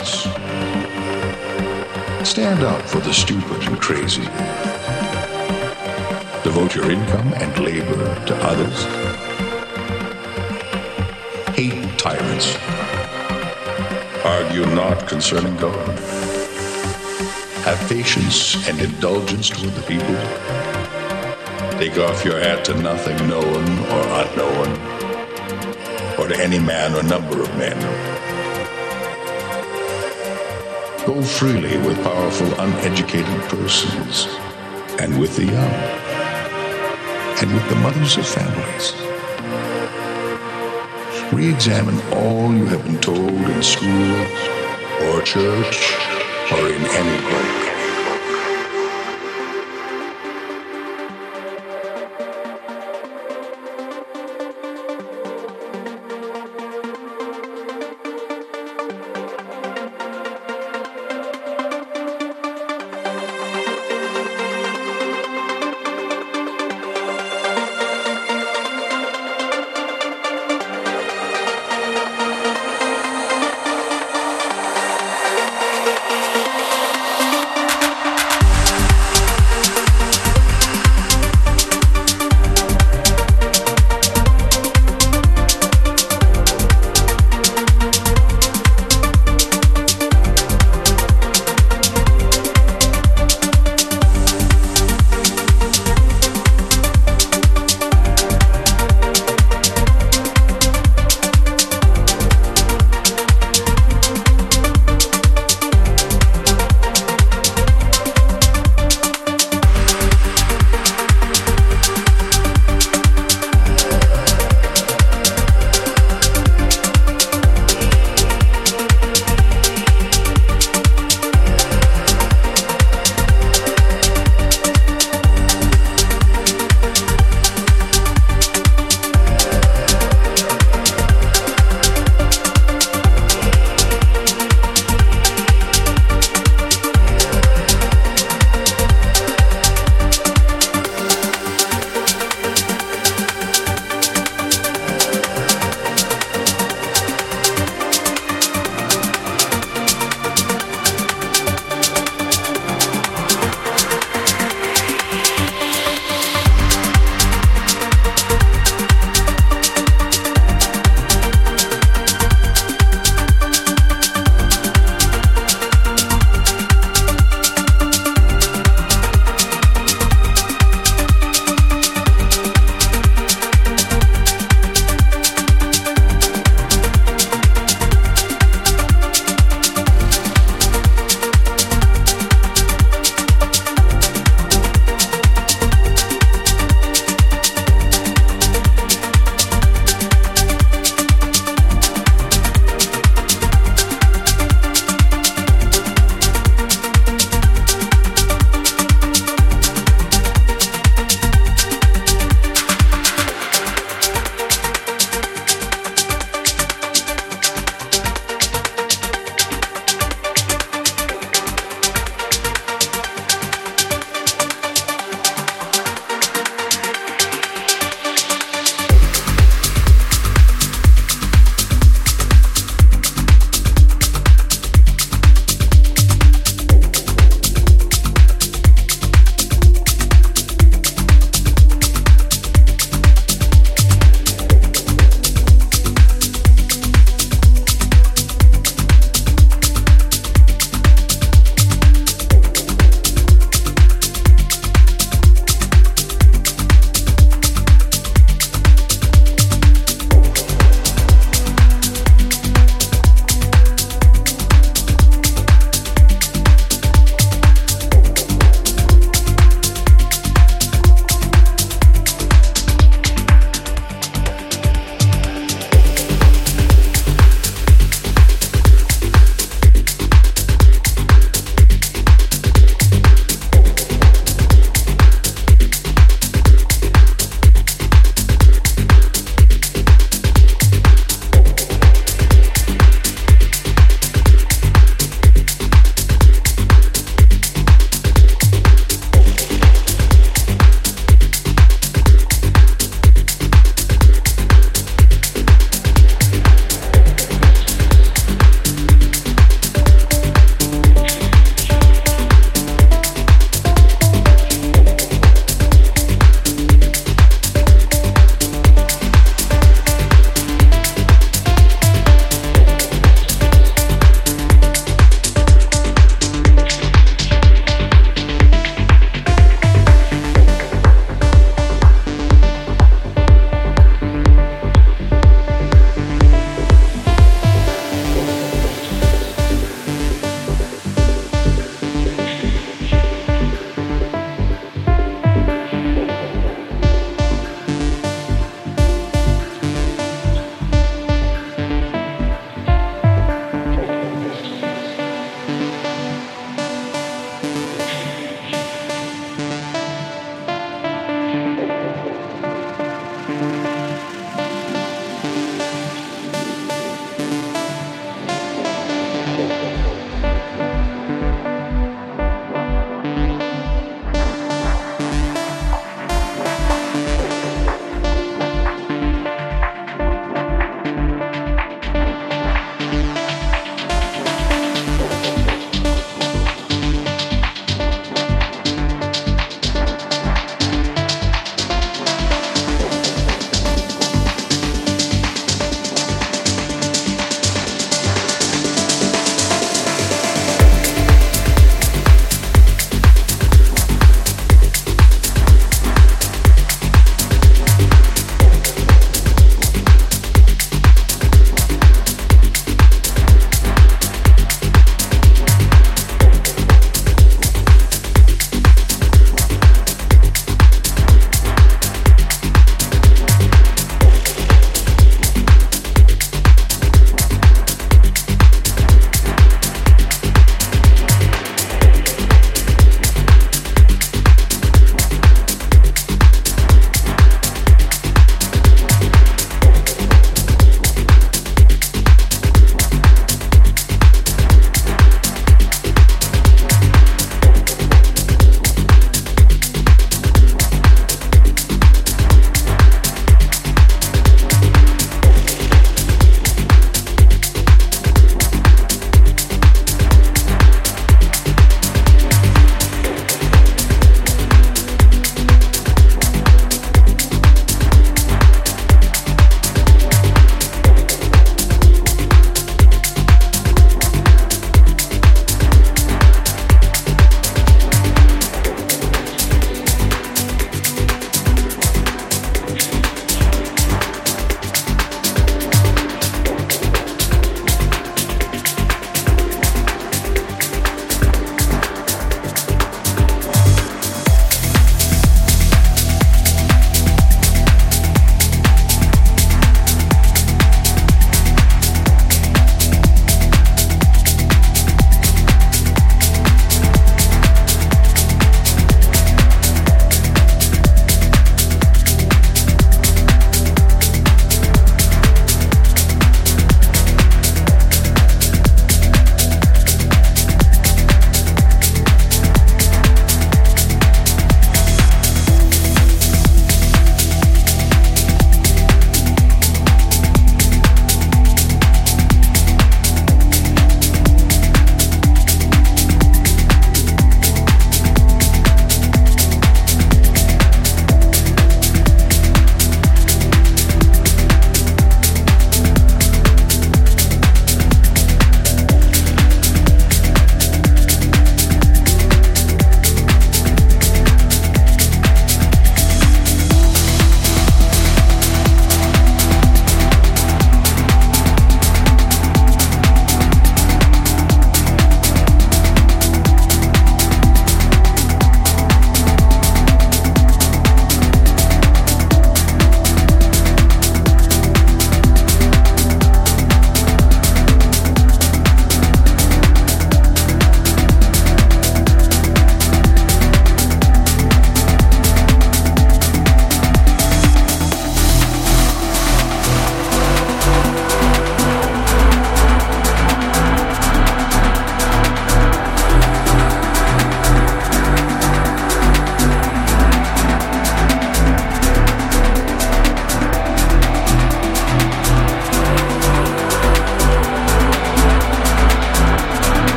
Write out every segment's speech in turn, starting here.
asks. Stand up for the stupid and crazy. Devote your income and labor to others. Hate tyrants. Argue not concerning God. Have patience and indulgence toward the people. Take off your hat to nothing known or unknown, or to any man or number of men. Go freely with powerful, uneducated persons, and with the young, and with the mothers of families. Re examine all you have been told in school, or church, or in any book.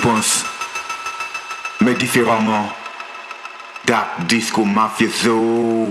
Penses, mais différemment. Dark Disco Mafioso.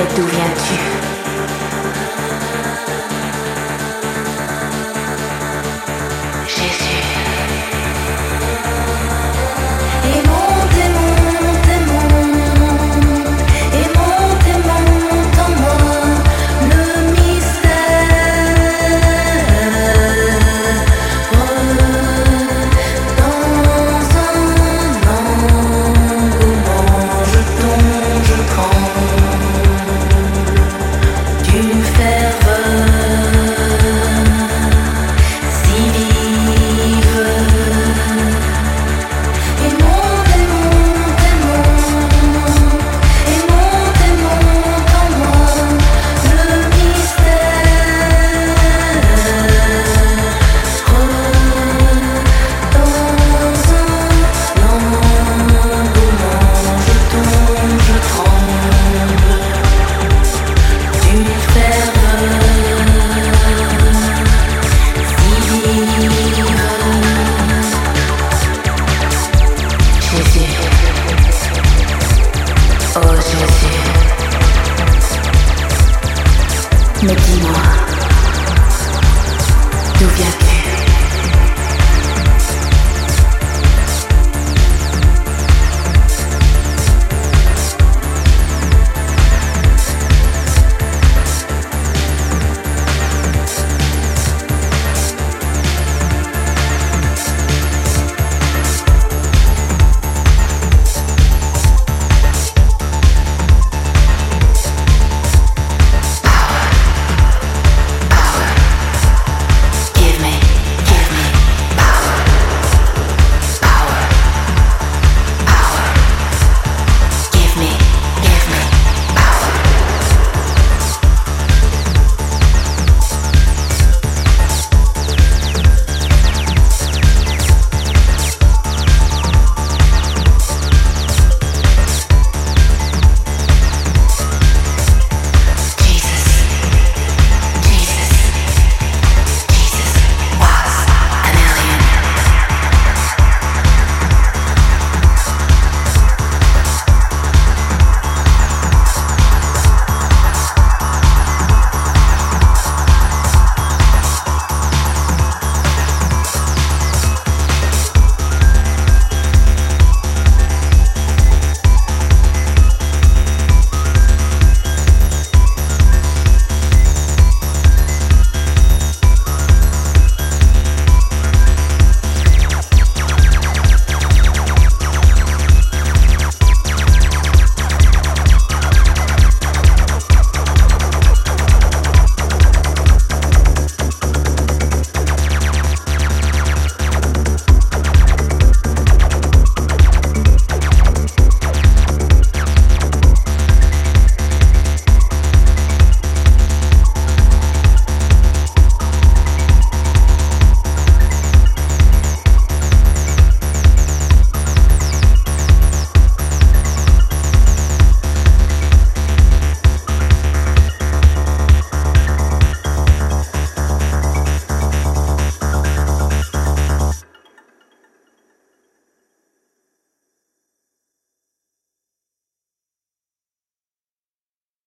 mais d'où viens-tu